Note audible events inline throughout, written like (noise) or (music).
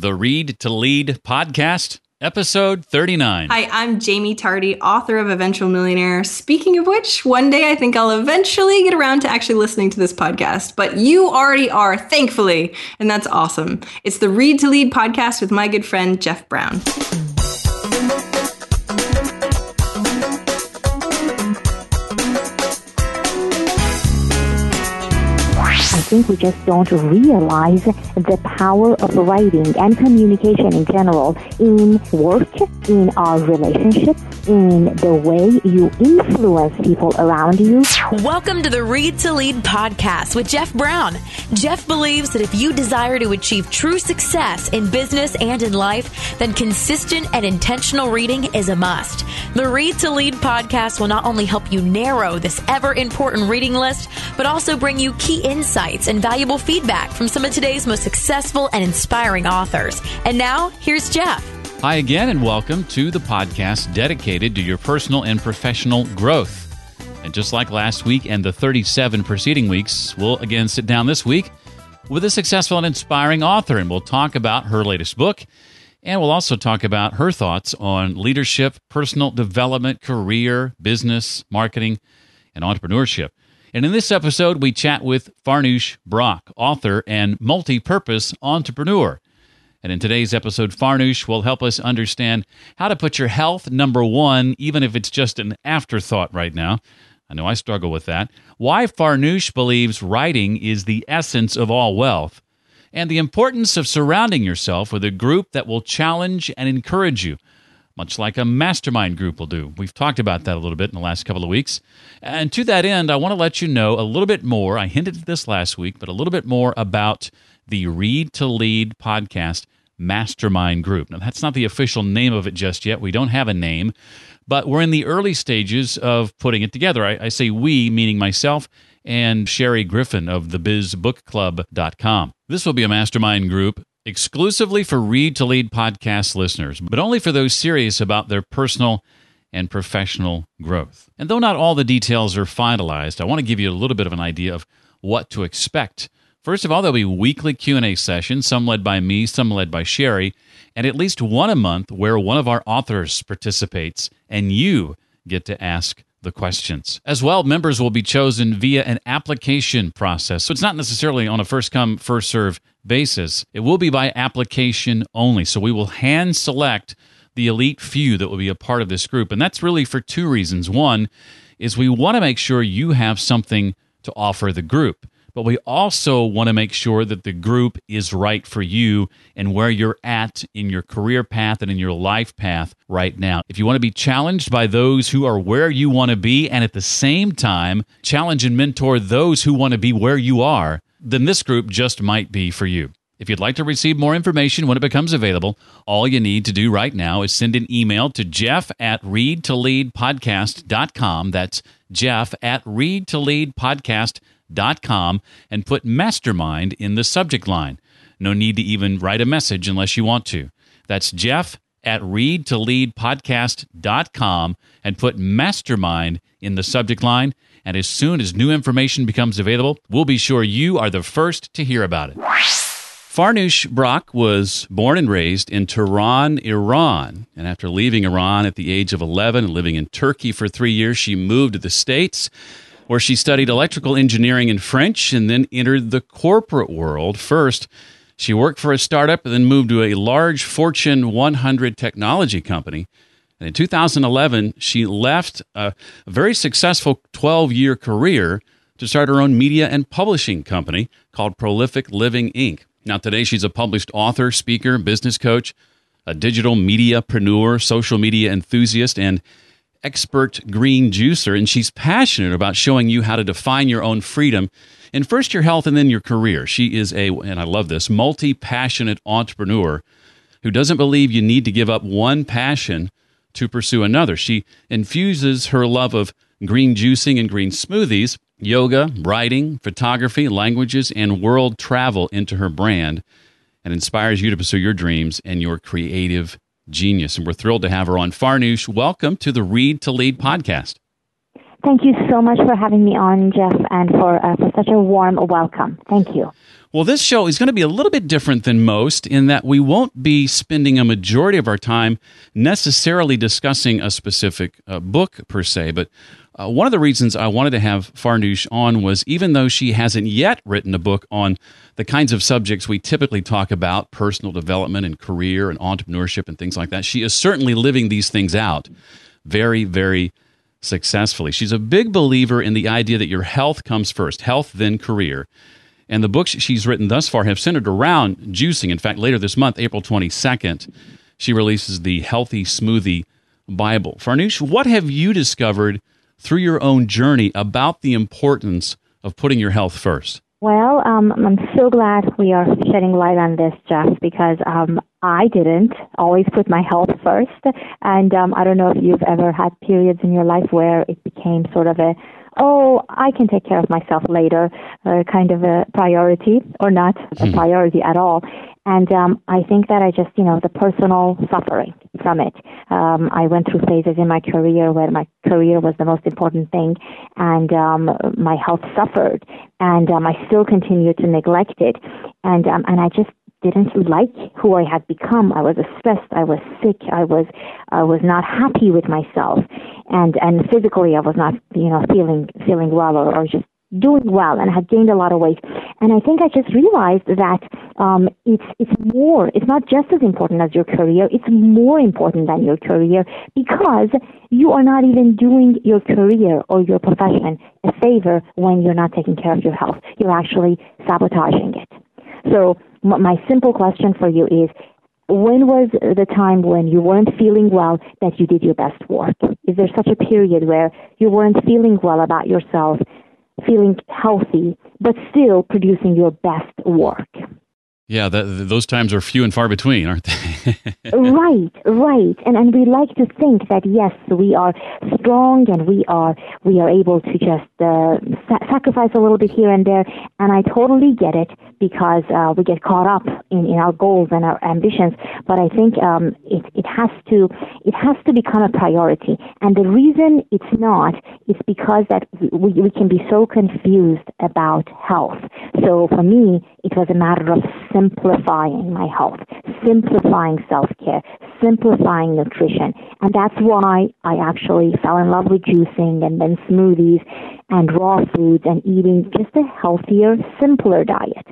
the Read to Lead podcast, episode 39. Hi, I'm Jaime Tardy, author of Eventual Millionaire. Speaking of which, one day I think I'll eventually get around to actually listening to this podcast, but you already are, thankfully, and that's awesome. It's the Read to Lead podcast with my good friend Jeff Brown. Think we just don't realize the power of writing and communication in general in work, in our relationships, in the way you influence people around you. Welcome to the Read to Lead podcast with Jeff Brown. Jeff believes that if you desire to achieve true success in business and in life, then consistent and intentional reading is a must. The Read to Lead podcast will not only help you narrow this ever important reading list, but also bring you key insights insights and valuable feedback from some of today's most successful and inspiring authors. And now, here's Jeff. Hi again, and welcome to the podcast dedicated to your personal and professional growth. And just like last week and the 37 preceding weeks, we'll again sit down this week with a successful and inspiring author, and we'll talk about her latest book. And we'll also talk about her thoughts on leadership, personal development, career, business, marketing, and entrepreneurship. And in this episode, we chat with Farnoosh Brock, author and multi purpose entrepreneur. And in today's episode, Farnoosh will help us understand how to put your health number one, even if it's just an afterthought right now. I know I struggle with that. Why Farnoosh believes writing is the essence of all wealth, and the importance of surrounding yourself with a group that will challenge and encourage you much like a mastermind group will do. We've talked about that a little bit in the last couple of weeks. And to that end, I want to let you know a little bit more. I hinted at this last week, but a little bit more about the Read to Lead podcast mastermind group. Now, that's not the official name of it just yet. We don't have a name, but we're in the early stages of putting it together. I, I say we, meaning myself and Sherry Griffin of the thebizbookclub.com. This will be a mastermind group exclusively for Read to Lead podcast listeners, but only for those serious about their personal and professional growth. And though not all the details are finalized, I want to give you a little bit of an idea of what to expect. First of all, there'll be weekly Q&A sessions, some led by me, some led by Sherry, and at least one a month where one of our authors participates and you get to ask the questions. As well, members will be chosen via an application process. So it's not necessarily on a first come, first serve basis. It will be by application only. So we will hand select the elite few that will be a part of this group. And that's really for two reasons. One is we want to make sure you have something to offer the group but we also want to make sure that the group is right for you and where you're at in your career path and in your life path right now. If you want to be challenged by those who are where you want to be and at the same time challenge and mentor those who want to be where you are, then this group just might be for you. If you'd like to receive more information when it becomes available, all you need to do right now is send an email to jeff at readtoleadpodcast.com. That's jeff at readtoleadpodcast.com com and put mastermind in the subject line. No need to even write a message unless you want to. That's Jeff at readtoleadpodcast.com and put mastermind in the subject line. And as soon as new information becomes available, we'll be sure you are the first to hear about it. Farnoosh Brock was born and raised in Tehran, Iran. And after leaving Iran at the age of 11 and living in Turkey for three years, she moved to the States where she studied electrical engineering and French and then entered the corporate world. First, she worked for a startup and then moved to a large Fortune 100 technology company. And in 2011, she left a very successful 12 year career to start her own media and publishing company called Prolific Living Inc. Now, today she's a published author, speaker, business coach, a digital mediapreneur, social media enthusiast, and expert green juicer, and she's passionate about showing you how to define your own freedom in first your health and then your career. She is a, and I love this, multi passionate entrepreneur who doesn't believe you need to give up one passion to pursue another. She infuses her love of green juicing and green smoothies, yoga, writing, photography, languages, and world travel into her brand and inspires you to pursue your dreams and your creative genius. And we're thrilled to have her on. Farnoosh, welcome to the Read to Lead podcast. Thank you so much for having me on, Jeff, and for, uh, for such a warm welcome. Thank you. Well, this show is going to be a little bit different than most in that we won't be spending a majority of our time necessarily discussing a specific uh, book per se, but uh, one of the reasons I wanted to have Farnoosh on was even though she hasn't yet written a book on the kinds of subjects we typically talk about personal development and career and entrepreneurship and things like that, she is certainly living these things out very, very successfully. She's a big believer in the idea that your health comes first, health, then career. And the books she's written thus far have centered around juicing. In fact, later this month, April 22nd, she releases the Healthy Smoothie Bible. Farnoosh, what have you discovered through your own journey about the importance of putting your health first? Well, um, I'm so glad we are shedding light on this, Jeff, because um, I didn't always put my health first. And um, I don't know if you've ever had periods in your life where it became sort of a, oh, I can take care of myself later, uh, kind of a priority, or not a hmm. priority at all. And um, I think that I just, you know, the personal suffering from it. Um, I went through phases in my career where my career was the most important thing, and um, my health suffered, and um, I still continued to neglect it, and um, and I just didn't like who I had become. I was stressed. I was sick. I was I was not happy with myself, and and physically I was not you know feeling feeling well or, or just doing well and had gained a lot of weight. And I think I just realized that um, it's it's more. It's not just as important as your career. It's more important than your career because you are not even doing your career or your profession a favor when you're not taking care of your health. You're actually sabotaging it. So my simple question for you is. When was the time when you weren't feeling well that you did your best work? Is there such a period where you weren't feeling well about yourself feeling healthy, but still producing your best work. Yeah, that, those times are few and far between, aren't they? (laughs) right, right. And and we like to think that yes, we are strong and we are we are able to just uh, sa- sacrifice a little bit here and there. And I totally get it because uh, we get caught up in, in our goals and our ambitions. But I think um, it, it has to it has to become a priority. And the reason it's not is because that we, we can be so confused about health. So for me, it was a matter of simplifying my health, simplifying self care, simplifying nutrition. And that's why I actually fell in love with juicing and then smoothies and raw foods and eating just a healthier, simpler diet.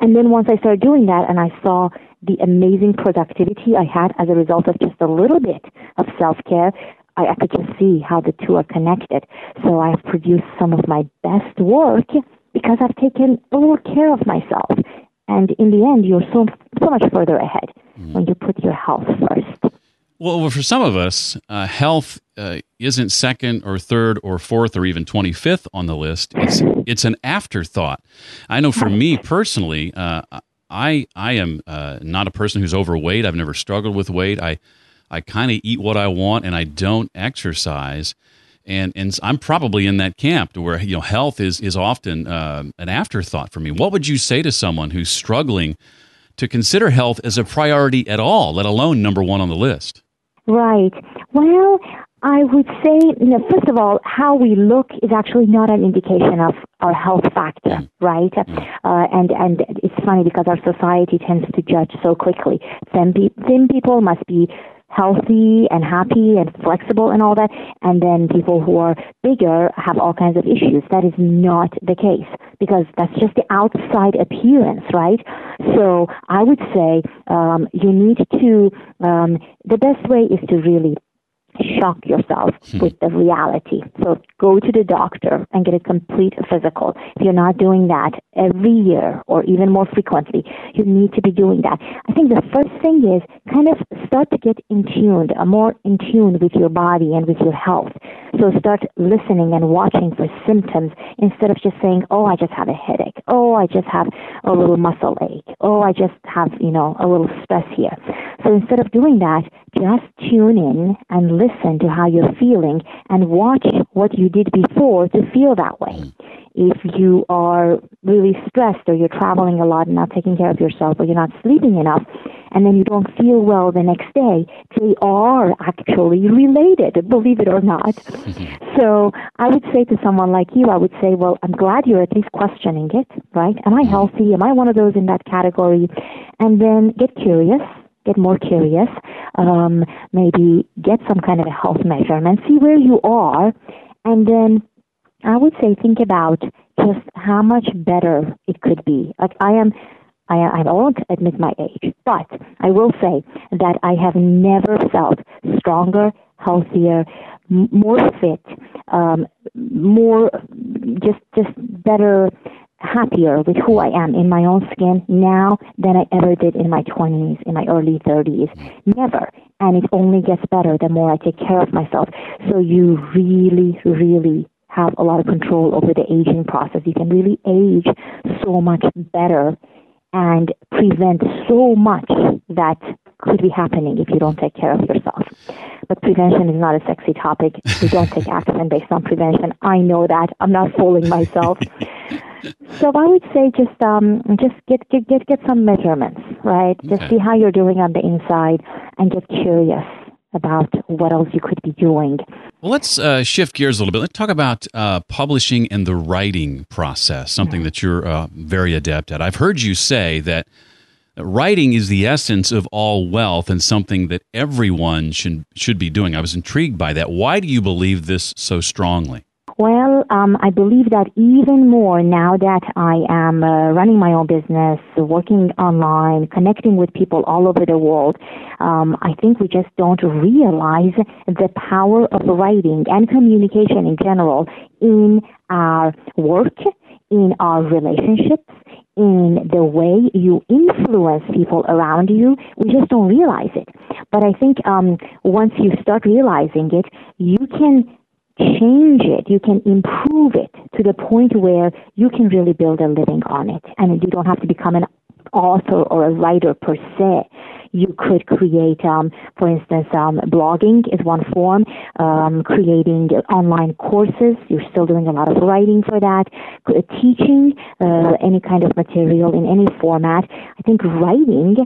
And then once I started doing that and I saw the amazing productivity I had as a result of just a little bit of self care, I, I could just see how the two are connected. So I've produced some of my best work because I've taken a little care of myself. And in the end, you're so, so much further ahead mm. when you put your health first. Well, for some of us, uh, health uh, isn't second or third or fourth or even 25th on the list. It's, it's an afterthought. I know for me personally, uh, I, I am uh, not a person who's overweight. I've never struggled with weight. I, I kind of eat what I want and I don't exercise. And, and I'm probably in that camp to where you know health is is often uh, an afterthought for me. What would you say to someone who's struggling to consider health as a priority at all, let alone number one on the list? Right. Well, I would say, you know, first of all, how we look is actually not an indication of our health factor, mm. right? Mm. Uh, and and it's funny because our society tends to judge so quickly. Thin, pe- thin people must be healthy and happy and flexible and all that, and then people who are bigger have all kinds of issues. That is not the case because that's just the outside appearance, right? So I would say um, you need to, um, the best way is to really shock yourself hmm. with the reality. So go to the doctor and get a complete physical. If you're not doing that every year or even more frequently, you need to be doing that. I think the first thing is kind of start to get in tune, uh, more in tune with your body and with your health. So start listening and watching for symptoms instead of just saying, "Oh, I just have a headache. Oh, I just have a little muscle ache. Oh, I just have, you know, a little stress here." So instead of doing that, just tune in and listen to how you're feeling and watch what you did before to feel that way. Mm. If you are really stressed or you're traveling a lot and not taking care of yourself or you're not sleeping enough, and then you don't feel well the next day, they are actually related, believe it or not. (laughs) so I would say to someone like you, I would say, well, I'm glad you're at least questioning it, right? Am I mm. healthy? Am I one of those in that category? And then get curious get more curious, um, maybe get some kind of a health measurement, see where you are, and then I would say think about just how much better it could be. Like I am, I, I won't admit my age, but I will say that I have never felt stronger, healthier, m- more fit, um, more just just better happier with who I am in my own skin now than I ever did in my 20s, in my early 30s. Never. And it only gets better the more I take care of myself. So you really, really have a lot of control over the aging process. You can really age so much better and prevent so much that could be happening if you don't take care of yourself. But prevention is not a sexy topic. We don't take (laughs) action based on prevention. I know that. I'm not fooling myself. (laughs) so I would say just um, just get, get get get some measurements, right? Okay. Just see how you're doing on the inside and get curious about what else you could be doing. Well, let's uh, shift gears a little bit. Let's talk about uh, publishing and the writing process, something that you're uh, very adept at. I've heard you say that writing is the essence of all wealth and something that everyone should should be doing. I was intrigued by that. Why do you believe this so strongly? Well, um, I believe that even more now that I am uh, running my own business, working online, connecting with people all over the world, um, I think we just don't realize the power of writing and communication in general in our work, in our relationships, in the way you influence people around you. We just don't realize it. But I think um, once you start realizing it, you can change it, you can improve it to the point where you can really build a living on it. And you don't have to become an author or a writer per se. You could create, um, for instance, um, blogging is one form, um, creating online courses. You're still doing a lot of writing for that. Teaching uh, any kind of material in any format. I think writing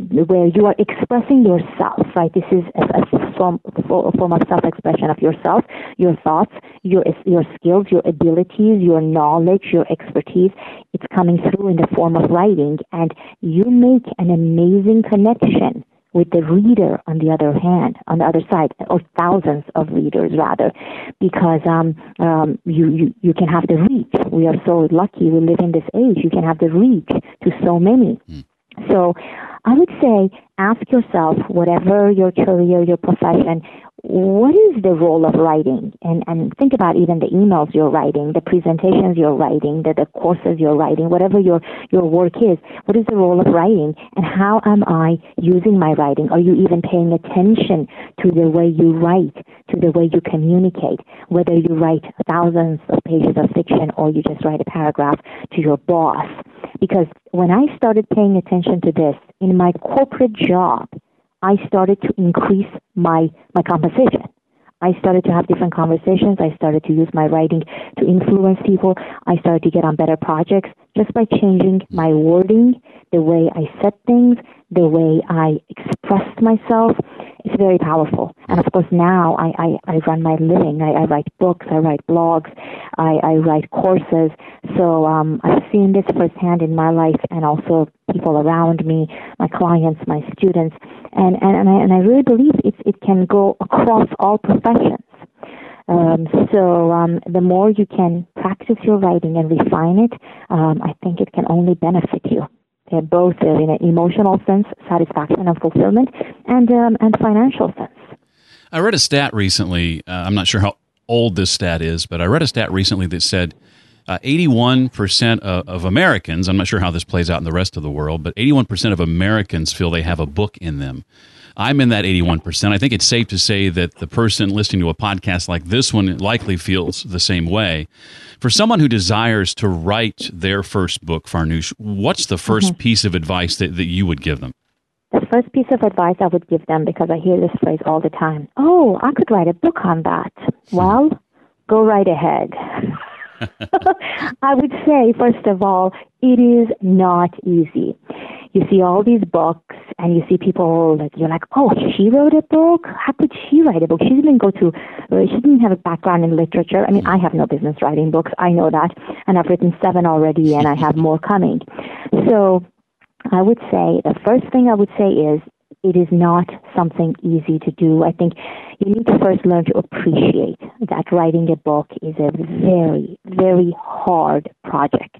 where you are expressing yourself, right? This is a, form, form of self-expression of yourself, your thoughts, your your skills, your abilities, your knowledge, your expertise. It's coming through in the form of writing, and you make an amazing connection with the reader on the other hand, on the other side, or thousands of readers rather, because um, um, you, you you can have the reach. We are so lucky we live in this age. You can have the reach to so many. Mm. So I would say ask yourself, whatever your career, your profession, what is the role of writing? And, and think about even the emails you're writing, the presentations you're writing, the, the courses you're writing, whatever your, your work is. What is the role of writing? And how am I using my writing? Are you even paying attention to the way you write, to the way you communicate? Whether you write thousands of pages of fiction or you just write a paragraph to your boss. Because when I started paying attention to this in my corporate job, I started to increase my, my compensation. I started to have different conversations. I started to use my writing to influence people. I started to get on better projects just by changing my wording, the way I said things, the way I expressed myself. It's very powerful. And of course, now I, I, I run my living. I, I write books, I write blogs, I, I write courses. So um, I've seen this firsthand in my life and also people around me, my clients, my students. And, and, and, I, and I really believe it, it can go across all professions. Um, so um, the more you can practice your writing and refine it, um, I think it can only benefit you both uh, in an emotional sense, satisfaction and fulfillment, and um, and financial sense. I read a stat recently. Uh, I'm not sure how old this stat is, but I read a stat recently that said uh, 81% of, of, Americans, I'm not sure how this plays out in the rest of the world, but 81% of Americans feel they have a book in them. I'm in that 81%. I think it's safe to say that the person listening to a podcast like this one likely feels the same way. For someone who desires to write their first book, Farnoosh, what's the 1st mm-hmm. piece of advice that, that you would give them? The first piece of advice I would give them, because I hear this phrase all the time oh, I could write a book on that. Hmm. Well, go right ahead. (laughs) (laughs) I would say, first of all, it is not easy. You see all these books, and you see people that you're like, oh, she wrote a book. How could she write a book? She didn't go to, uh, she didn't have a background in literature. I mean, I have no business writing books. I know that, and I've written seven already, and I have more coming. So, I would say the first thing I would say is it is not something easy to do. I think you need to first learn to appreciate that writing a book is a very, very hard project.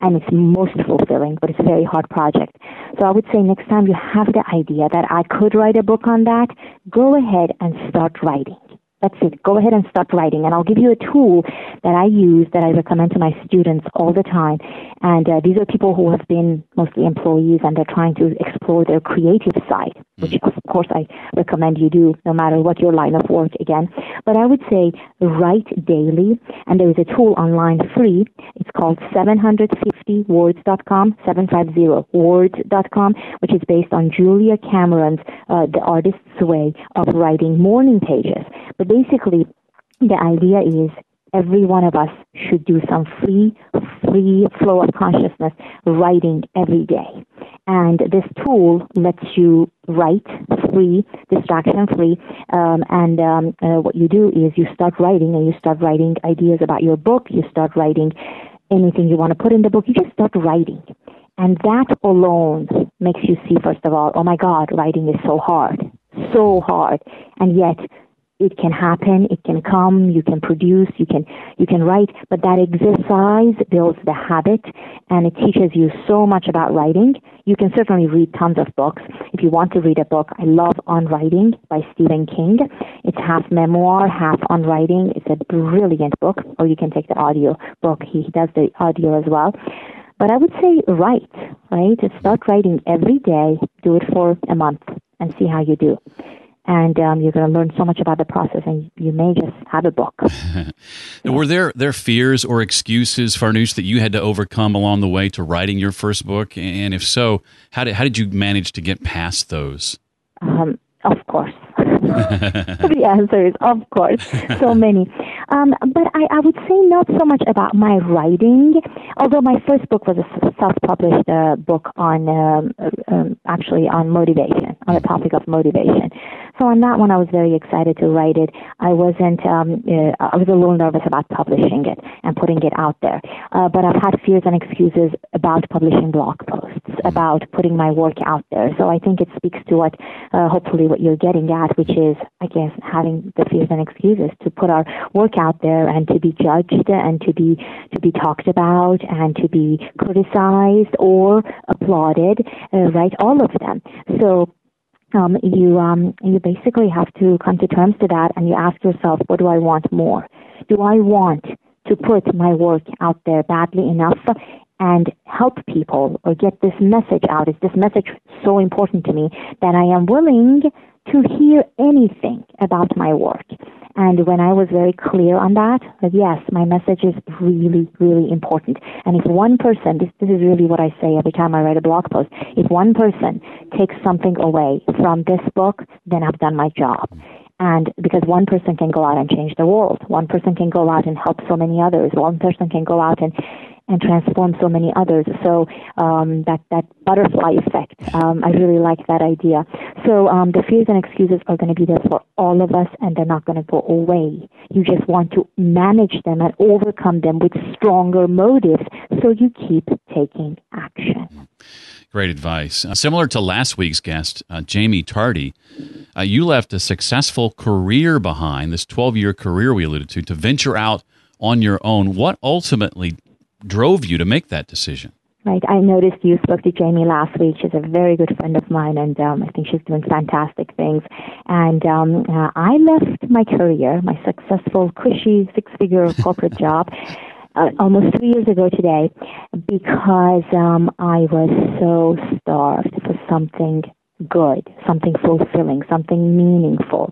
And it's most fulfilling, but it's a very hard project. So I would say next time you have the idea that I could write a book on that, go ahead and start writing. That's it. Go ahead and start writing. And I'll give you a tool that I use that I recommend to my students all the time. And uh, these are people who have been mostly employees and they're trying to explore their creative side, which of course I recommend you do no matter what your line of work again. But I would say write daily. And there is a tool online free. It's called 750words.com, 750words.com, which is based on Julia Cameron's, uh, The Artist's Way of Writing Morning Pages. But basically, the idea is every one of us should do some free, free flow of consciousness writing every day. And this tool lets you write free, distraction free. Um, and um, uh, what you do is you start writing and you start writing ideas about your book. You start writing anything you want to put in the book. You just start writing. And that alone makes you see, first of all, oh my God, writing is so hard. So hard. And yet, it can happen, it can come, you can produce, you can you can write, but that exercise builds the habit and it teaches you so much about writing. You can certainly read tons of books. If you want to read a book, I love On Writing by Stephen King. It's half memoir, half on writing. It's a brilliant book, or you can take the audio book. He does the audio as well. But I would say write, right? Start writing every day. Do it for a month and see how you do and um, you're going to learn so much about the process, and you may just have a book. (laughs) Were there there fears or excuses, Farnoosh, that you had to overcome along the way to writing your first book? And if so, how did how did you manage to get past those? Um, of course. (laughs) the answer is of course, so (laughs) many. Um, but I, I would say not so much about my writing, although my first book was a self-published uh, book on um, uh, um, actually on motivation, on the topic of motivation. So on that one, I was very excited to write it. I wasn't. Um, uh, I was a little nervous about publishing it and putting it out there. Uh, but I've had fears and excuses about publishing blog posts, about putting my work out there. So I think it speaks to what, uh, hopefully, what you're getting at, which is, I guess, having the fears and excuses to put our work out there and to be judged and to be to be talked about and to be criticized or applauded. Uh, right, all of them. So um, you um, you basically have to come to terms to that, and you ask yourself, what do I want more? Do I want to put my work out there badly enough and help people or get this message out? Is this message so important to me that I am willing to hear anything about my work? And when I was very clear on that, that yes, my message is really, really important. And if one person, this, this is really what I say every time I write a blog post, if one person takes something away from this book, then I've done my job. And because one person can go out and change the world, one person can go out and help so many others, one person can go out and and transform so many others. So um, that that butterfly effect, um, I really like that idea. So um, the fears and excuses are going to be there for all of us, and they're not going to go away. You just want to manage them and overcome them with stronger motives, so you keep taking action. Great advice. Uh, similar to last week's guest, uh, Jaime Tardy, uh, you left a successful career behind, this 12 year career we alluded to, to venture out on your own. What ultimately drove you to make that decision? Right. I noticed you spoke to Jaime last week. She's a very good friend of mine, and um, I think she's doing fantastic things. And um, uh, I left my career, my successful, cushy six-figure corporate (laughs) job, uh, almost three years ago today, because um, I was so starved for something good, something fulfilling, something meaningful,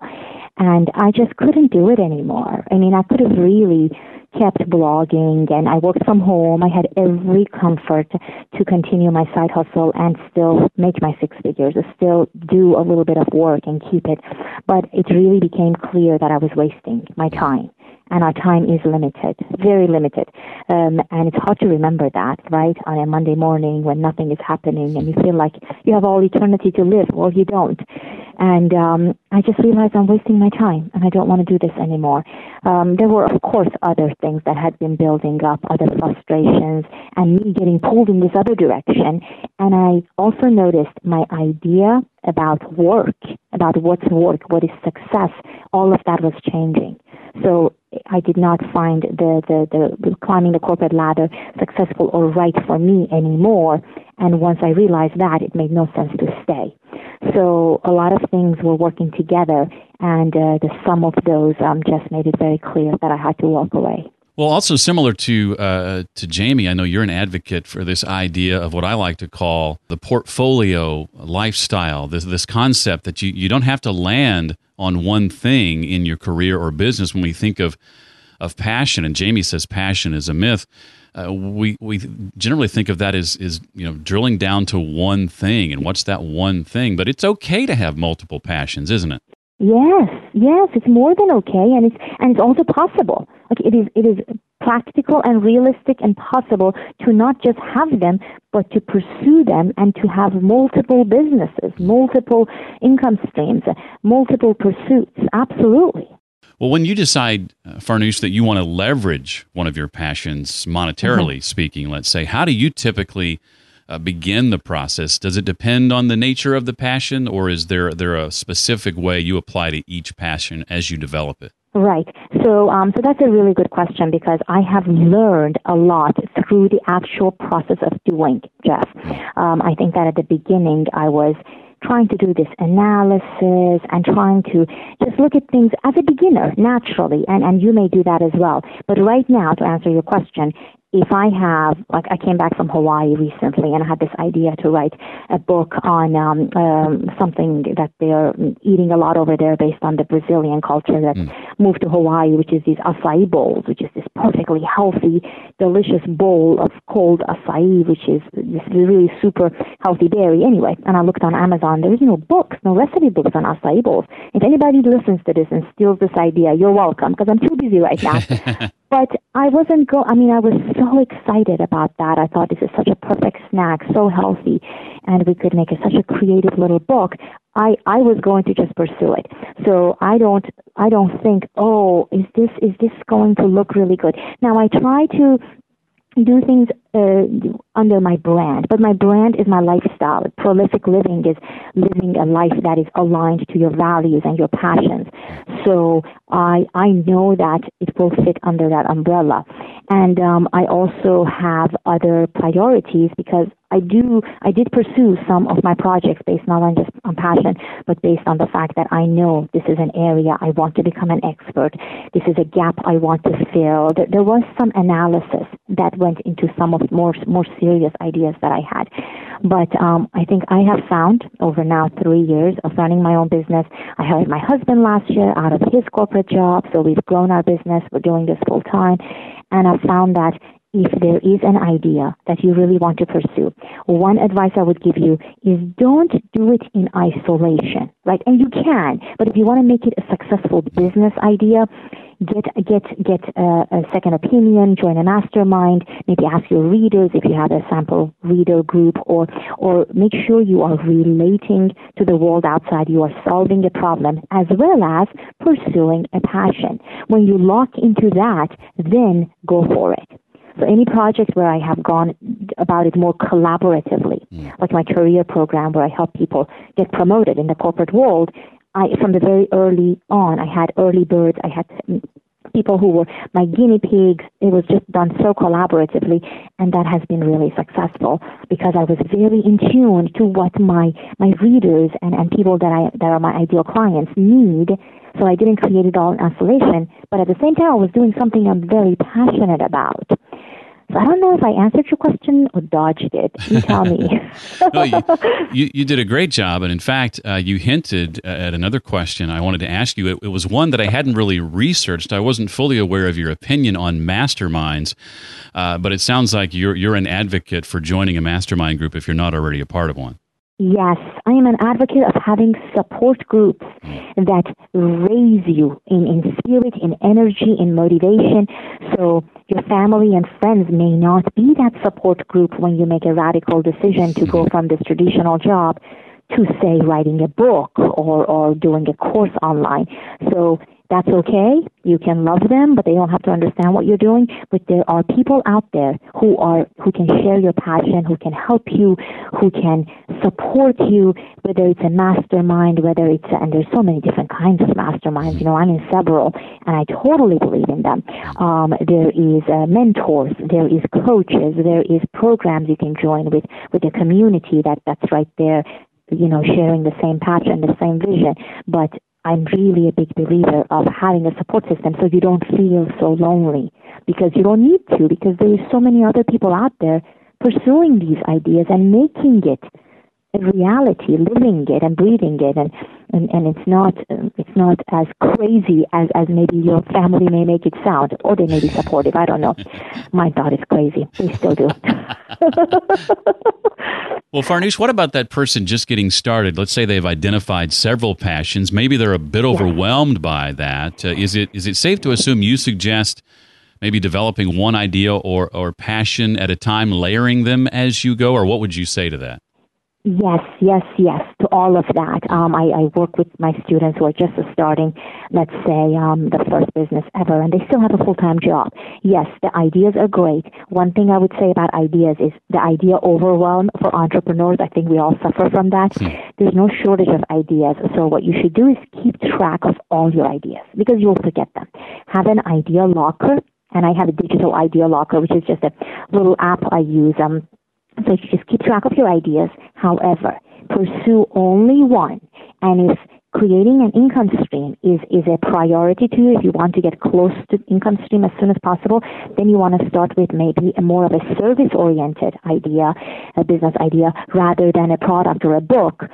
and I just couldn't do it anymore. I mean, I could have really kept blogging and I worked from home. I had every comfort to continue my side hustle and still make my six figures, still do a little bit of work and keep it. But it really became clear that I was wasting my time and our time is limited, very limited. Um, and it's hard to remember that, right, on a Monday morning when nothing is happening and you feel like you have all eternity to live. Well, you don't. And um, I just realized I'm wasting my time and I don't want to do this anymore. Um, there were, of course, other things that had been building up, other frustrations, and me getting pulled in this other direction. And I also noticed my idea about work, about what's work, what is success, all of that was changing. So I did not find the, the, the climbing the corporate ladder successful or right for me anymore. And once I realized that, it made no sense to stay. So a lot of things were working together, and uh, the sum of those um, just made it very clear that I had to walk away. Well, also similar to uh, to Jaime, I know you're an advocate for this idea of what I like to call the portfolio lifestyle. This this concept that you, you don't have to land on one thing in your career or business. When we think of of passion, and Jaime says passion is a myth, uh, we we generally think of that as is you know drilling down to one thing and what's that one thing. But it's okay to have multiple passions, isn't it? Yes, yes, it's more than okay, and it's and it's also possible. Like it is, it is practical and realistic and possible to not just have them, but to pursue them and to have multiple businesses, multiple income streams, multiple pursuits. Absolutely. Well, when you decide, uh, Farnoosh, that you want to leverage one of your passions monetarily mm-hmm. speaking, let's say, how do you typically uh, begin the process? Does it depend on the nature of the passion, or is there there a specific way you apply to each passion as you develop it? Right. So, um, so that's a really good question because I have learned a lot through the actual process of doing, Jeff. Um, I think that at the beginning I was trying to do this analysis and trying to just look at things as a beginner naturally and, and you may do that as well but right now to answer your question if I have, like, I came back from Hawaii recently and I had this idea to write a book on um, um, something that they're eating a lot over there based on the Brazilian culture that mm. moved to Hawaii, which is these acai bowls, which is this perfectly healthy, delicious bowl of cold acai, which is this really super healthy berry. Anyway, and I looked on Amazon. There's no books, no recipe books on acai bowls. If anybody listens to this and steals this idea, you're welcome because I'm too busy right now. (laughs) but I wasn't go. I mean, I was so excited about that. I thought this is such a perfect snack, so healthy, and we could make it such a creative little book. I I was going to just pursue it. So I don't I don't think, oh, is this is this going to look really good? Now I try to do things uh, under my brand, but my brand is my lifestyle. Prolific living is living a life that is aligned to your values and your passions. So I I know that it will fit under that umbrella, and um, I also have other priorities because I do I did pursue some of my projects based not on just on passion, but based on the fact that I know this is an area I want to become an expert. This is a gap I want to fill. There, there was some analysis that went into some of more more serious ideas that I had. But um, I think I have found over now three years of running my own business. I hired my husband last year out of his corporate job, so we've grown our business. We're doing this full time, and I've found that if there is an idea that you really want to pursue, one advice I would give you is don't do it in isolation, right? And you can, but if you want to make it a successful business idea, get get get a, a, second opinion, join a mastermind, maybe ask your readers if you have a sample reader group, or or make sure you are relating to the world outside. You are solving a problem as well as pursuing a passion. When you lock into that, then go for it. So any project where I have gone about it more collaboratively, mm. like my career program where I help people get promoted in the corporate world, I, from the very early on, I had early birds. I had people who were my guinea pigs. It was just done so collaboratively, and that has been really successful because I was very in tune to what my my readers and, and people that I that are my ideal clients need. So I didn't create it all in isolation, but at the same time, I was doing something I'm very passionate about. So I don't know if I answered your question or dodged it. You tell me. (laughs) no, you, you, you, did a great job. And in fact, uh, you hinted at another question I wanted to ask you. It, it, was one that I hadn't really researched. I wasn't fully aware of your opinion on masterminds, uh, but it sounds like you're, you're an advocate for joining a mastermind group if you're not already a part of one. Yes, I am an advocate of having support groups that raise you in, in spirit, in energy, in motivation. So your family and friends may not be that support group when you make a radical decision to go from this traditional job to say writing a book or, or doing a course online. So that's okay. You can love them, but they don't have to understand what you're doing. But there are people out there who are who can share your passion, who can help you, who can support you. Whether it's a mastermind, whether it's a, and there's so many different kinds of masterminds. You know, I'm in several, and I totally believe in them. Um, there is uh, mentors, there is coaches, there is programs you can join with with a community that that's right there you know, sharing the same passion, the same vision. But I'm really a big believer of having a support system so you don't feel so lonely because you don't need to because there's so many other people out there pursuing these ideas and making it a reality, living it and breathing it, and and, and it's not it's not as crazy as as maybe your family may make it sound, or they may be supportive. I don't know. My thought is crazy. They still do. (laughs) well, Farnoosh, what about that person just getting started? Let's say they've identified several passions. Maybe they're a bit overwhelmed by that. Uh, is it is it safe to assume you suggest? maybe developing one idea or, or passion at a time, layering them as you go, or what would you say to that? Yes, yes, yes, to all of that. Um, I, I work with my students who are just starting, let's say, um, the first business ever, and they still have a full time job. Yes, the ideas are great. One thing I would say about ideas is the idea overwhelm for entrepreneurs. I think we all suffer from that. Hmm. There's no shortage of ideas. So, what you should do is keep track of all your ideas because you'll forget them. Have an idea locker and I have a digital idea locker, which is just a little app I use. Um, so you just keep track of your ideas. However, pursue only one. And if creating an income stream is, is a priority to you, if you want to get close to income stream as soon as possible, then you want to start with maybe a more of a service oriented idea, a business idea, rather than a product or a book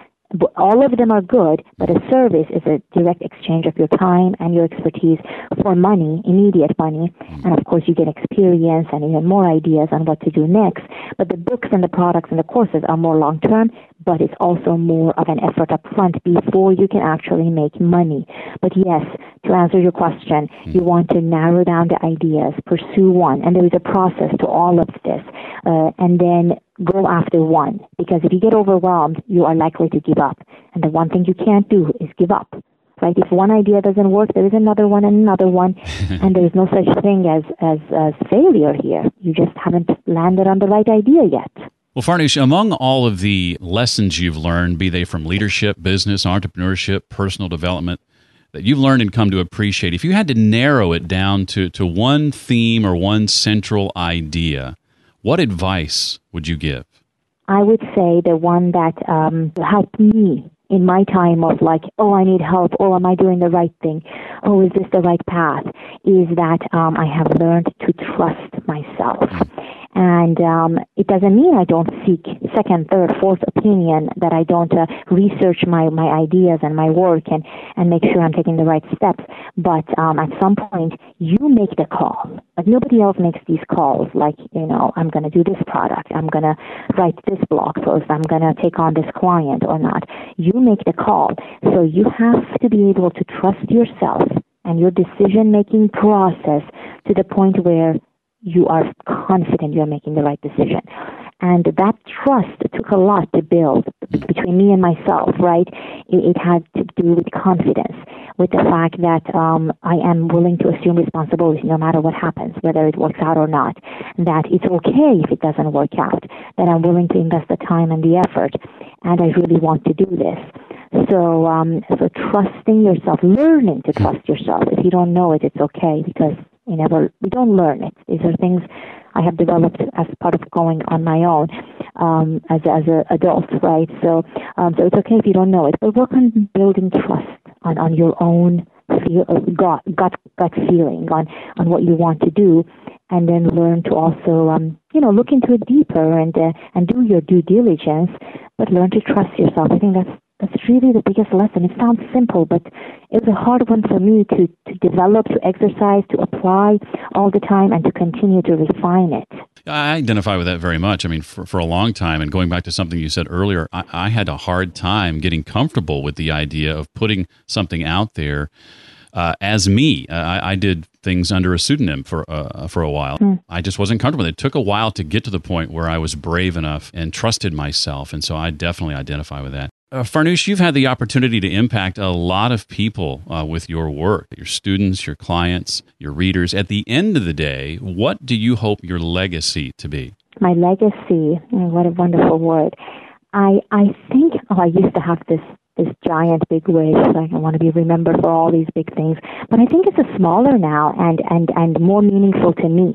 all of them are good, but a service is a direct exchange of your time and your expertise for money, immediate money. And of course, you get experience and even more ideas on what to do next. But the books and the products and the courses are more long term, but it's also more of an effort up front before you can actually make money. But yes, to answer your question, you want to narrow down the ideas, pursue one, and there is a process to all of this. Uh, and then go after one because if you get overwhelmed, you are likely to give up. And the one thing you can't do is give up. Right? If one idea doesn't work, there is another one and another one, (laughs) and there is no such thing as, as as failure here. You just haven't landed on the right idea yet. Well, Farnoosh, among all of the lessons you've learned, be they from leadership, business, entrepreneurship, personal development, that you've learned and come to appreciate, if you had to narrow it down to, to one theme or one central idea, what advice would you give? I would say the one that um, helped me in my time of like, oh, I need help. Oh, am I doing the right thing? Oh, is this the right path? Is that um, I have learned to trust myself. And um, it doesn't mean I don't seek second, third, fourth opinion, that I don't uh, research my, my ideas and my work and, and make sure I'm taking the right steps. But um, at some point, you make the call. Like nobody else makes these calls. Like, you know, I'm going to do this product. I'm going to write this blog post. I'm going to take on this client or not. You make the call. So you have to be able to trust yourself and your decision making process to the point where you are confident you're making the right decision. And that trust took a lot to build between me and myself, right? It, it had to do with confidence, with the fact that um, I am willing to assume responsibility no matter what happens, whether it works out or not. That it's okay if it doesn't work out, that I'm willing to invest the time and the effort, and I really want to do this. So, um, so trusting yourself, learning to trust yourself. If you don't know it, it's okay because we never, we don't learn it. These are things I have developed as part of going on my own um, as as an adult, right? So, um, so it's okay if you don't know it, but work on building trust on on your own feel, uh, gut gut gut feeling on on what you want to do, and then learn to also, um, you know, look into it deeper and uh, and do your due diligence, but learn to trust yourself. I think that's that's really the biggest lesson. It sounds simple, but it was a hard one for me to, to develop, to exercise, to apply all the time, and to continue to refine it. I identify with that very much. I mean, for, for a long time, and going back to something you said earlier, I, I had a hard time getting comfortable with the idea of putting something out there uh, as me. Uh, I, I, did things under a pseudonym for uh, for a while. Mm. I just wasn't comfortable. It took a while to get to the point where I was brave enough and trusted myself, and so I definitely identify with that. Uh, Farnoosh, you've had the opportunity to impact a lot of people uh, with your work, your students, your clients, your readers. At the end of the day, what do you hope your legacy to be? My legacy, mm, what a wonderful word. I I think oh, I used to have this this giant big wish like I want to be remembered for all these big things, but I think it's a smaller now and and and more meaningful to me.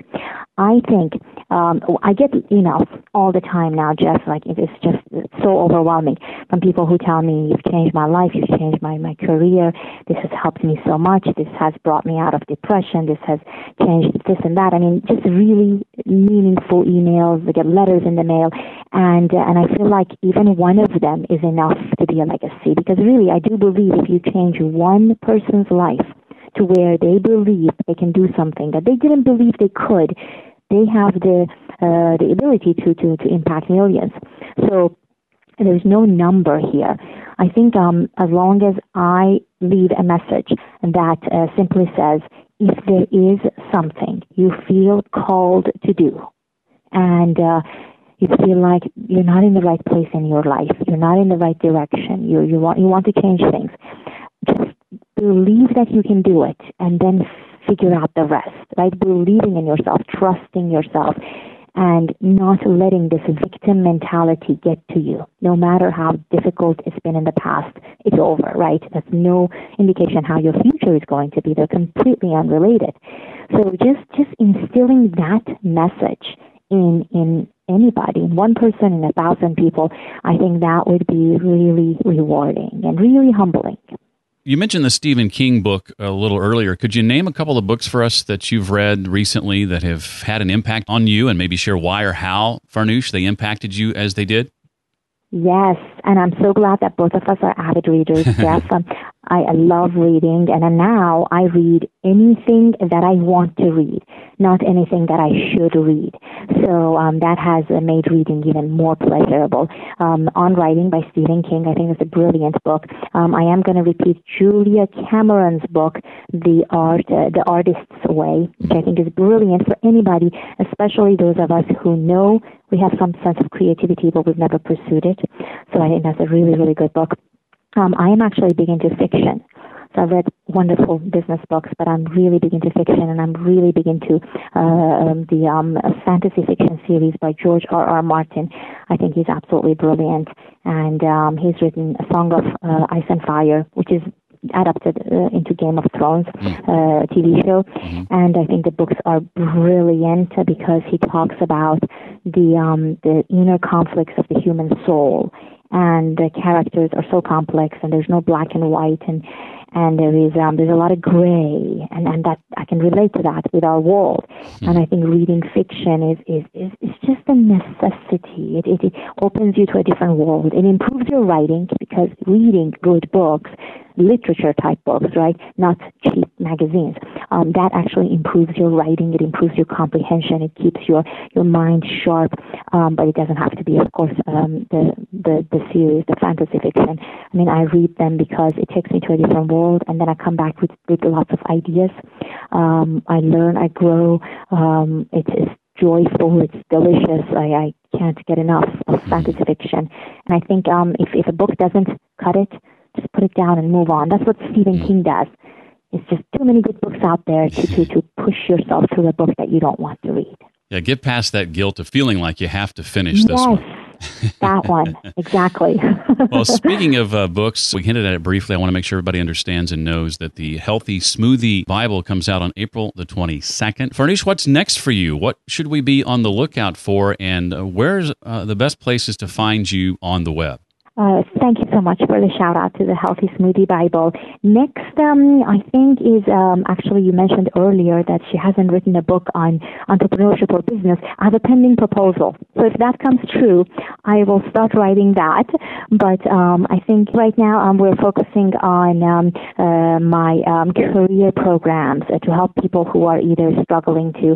I think um, I get emails all the time now, Jeff. Like it is just so overwhelming from people who tell me, "You've changed my life. You've changed my my career. This has helped me so much. This has brought me out of depression. This has changed this and that." I mean, just really meaningful emails. They get letters in the mail, and uh, and I feel like even one of them is enough to be a legacy because really, I do believe if you change one person's life to where they believe they can do something that they didn't believe they could, they have the uh, the ability to, to, to impact millions. So there's no number here. I think um, as long as I leave a message that uh, simply says, if there is something you feel called to do, and uh, you feel like you're not in the right place in your life, you're not in the right direction, you you want you want to change things, just believe that you can do it, and then figure out the rest, right? Believing in yourself, trusting yourself, and not letting this victim mentality get to you. No matter how difficult it's been in the past, it's over, right? That's no indication how your future is going to be. They're completely unrelated. So just, just instilling that message in, in anybody, in one person, in a thousand people, I think that would be really rewarding and really humbling. You mentioned the Stephen King book a little earlier. Could you name a couple of books for us that you've read recently that have had an impact on you and maybe share why or how, Farnoosh, they impacted you as they did? Yes, and I'm so glad that both of us are avid readers, (laughs) Jeff. um, I, love reading, and now I read anything that I want to read, not anything that I should read. So um, that has made reading even more pleasurable. Um, on Writing by Stephen King, I think is a brilliant book. Um, I am going to repeat Julia Cameron's book, The Art, uh, The Artist's Way, which I think is brilliant for anybody, especially those of us who know we have some sense of creativity, but we've never pursued it. So I think that's a really, really good book. Um, I am actually big into fiction. So I've read wonderful business books, but I'm really big into fiction, and I'm really big into uh, um, the um, fantasy fiction series by George R. R. Martin. I think he's absolutely brilliant, and um, he's written a Song of uh, Ice and Fire, which is adapted uh, into Game of Thrones mm. uh, TV show, mm-hmm. and I think the books are brilliant because he talks about the um, the inner conflicts of the human soul, and the characters are so complex, and there's no black and white, and and there is um, there's a lot of gray, and, and that I can relate to that with our world. Mm. And I think reading fiction is is is, is just a necessity. It, it it opens you to a different world. It improves your writing because reading good books literature type books, right? Not cheap magazines. Um, that actually improves your writing. It improves your comprehension. It keeps your, your mind sharp. Um, but it doesn't have to be, of course, um, the, the, the series, the fantasy fiction. I mean, I read them because it takes me to a different world and then I come back with, with lots of ideas. Um, I learn, I grow. Um, it's, it's joyful, it's delicious. I, I can't get enough of fantasy fiction. And I think um, if, if a book doesn't cut it, just put it down and move on. That's what Stephen mm. King does. It's just too many good books out there to, to, to push yourself through a book that you don't want to read. Yeah, get past that guilt of feeling like you have to finish this yes, one. that one, (laughs) exactly. (laughs) well, speaking of uh, books, we hinted at it briefly. I want to make sure everybody understands and knows that the Healthy Smoothie Bible comes out on April the 22nd. Farnoosh, what's next for you? What should we be on the lookout for? And uh, where's uh, the best places to find you on the web? Uh, thank you so much for the shout out to the Healthy Smoothie Bible. Next, um, I think is um, actually you mentioned earlier that she hasn't written a book on entrepreneurship or business. I have a pending proposal. So if that comes true, I will start writing that. But um, I think right now um, we're focusing on um, uh, my um, career programs uh, to help people who are either struggling to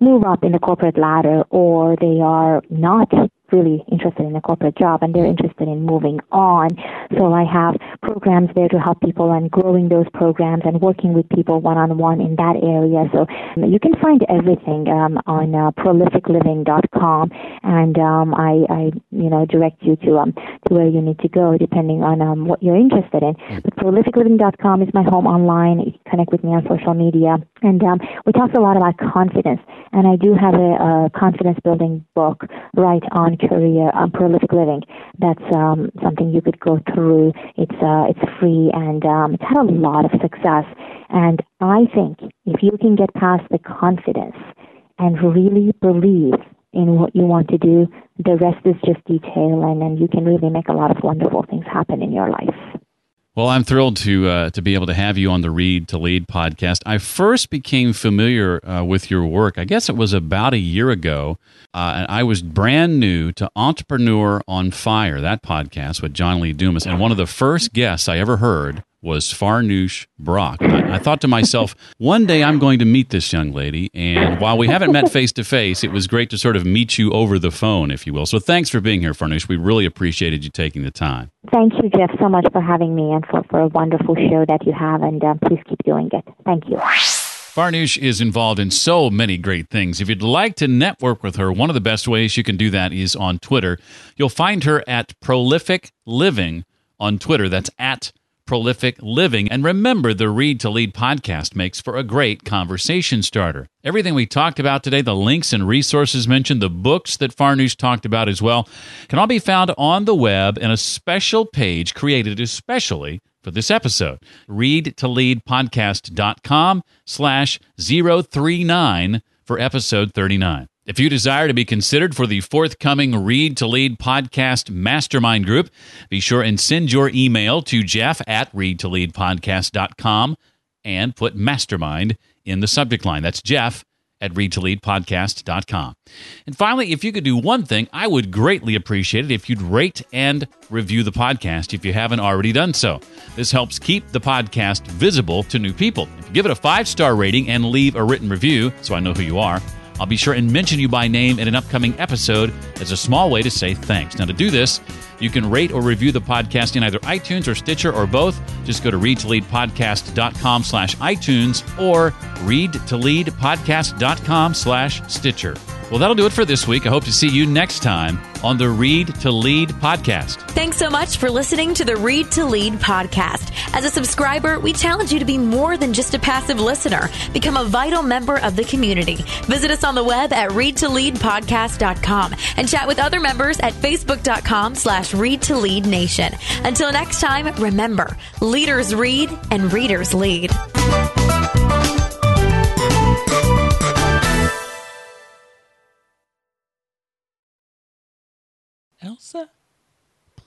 move up in the corporate ladder or they are not really interested in a corporate job and they're interested in moving on. So I have programs there to help people and growing those programs and working with people one on one in that area. So you can find everything um, on uh, prolificliving.com and um, I, I, you know, direct you to um, to where you need to go depending on um, what you're interested in. But prolificliving.com is my home online. You can connect with me on social media. And um, we talked a lot about confidence. And I do have a, a confidence building book right on career on prolific living. That's um, something you could go through. It's uh, it's free and um, it's had a lot of success. And I think if you can get past the confidence and really believe in what you want to do, the rest is just detail, and, and you can really make a lot of wonderful things happen in your life. Well, I'm thrilled to uh, to be able to have you on the Read to Lead podcast. I first became familiar uh, with your work. I guess it was about a year ago, uh, and I was brand new to Entrepreneur on Fire, that podcast with John Lee Dumas, and one of the first guests I ever heard was Farnoosh Brock. I, I, thought to myself, one day I'm going to meet this young lady. And while we haven't met face to face, it was great to sort of meet you over the phone, if you will. So thanks for being here, Farnoosh. We really appreciated you taking the time. Thank you, Jeff, so much for having me and for, for a wonderful show that you have. And uh, please keep doing it. Thank you. Farnoosh is involved in so many great things. If you'd like to network with her, one of the best ways you can do that is on Twitter. You'll find her at Prolific Living on Twitter. That's at prolific living. And remember, the Read to Lead podcast makes for a great conversation starter. Everything we talked about today, the links and resources mentioned, the books that Farnoosh talked about as well, can all be found on the web in a special page created especially for this episode. Read to lead podcast.com slash 039 for episode 39. If you desire to be considered for the forthcoming Read to Lead podcast mastermind group, be sure and send your email to jeff at readtoleadpodcast.com and put mastermind in the subject line. That's jeff at readtoleadpodcast.com. And finally, if you could do one thing, I would greatly appreciate it if you'd rate and review the podcast if you haven't already done so. This helps keep the podcast visible to new people. If you give it a five star rating and leave a written review so I know who you are, I'll be sure and mention you by name in an upcoming episode as a small way to say thanks. Now, to do this, you can rate or review the podcast in either iTunes or Stitcher or both. Just go to readtoleadpodcast.com slash iTunes or readtoleadpodcast.com slash Stitcher. Well, that'll do it for this week. I hope to see you next time on the Read to Lead podcast. Thanks so much for listening to the Read to Lead podcast. As a subscriber, we challenge you to be more than just a passive listener. Become a vital member of the community. Visit us on the web at readtoleadpodcast.com and chat with other members at facebook.com slash read to lead nation. Until next time, remember, leaders read and readers lead.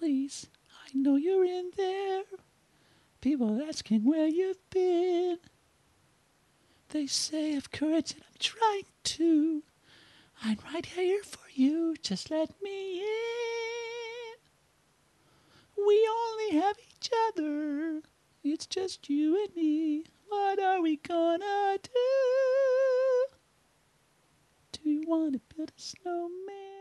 Please, I know you're in there. People asking where you've been. They say I've courage and I'm trying to. I'm right here for you, just let me in. We only have each other. It's just you and me. What are we gonna do? Do you want to build a snowman?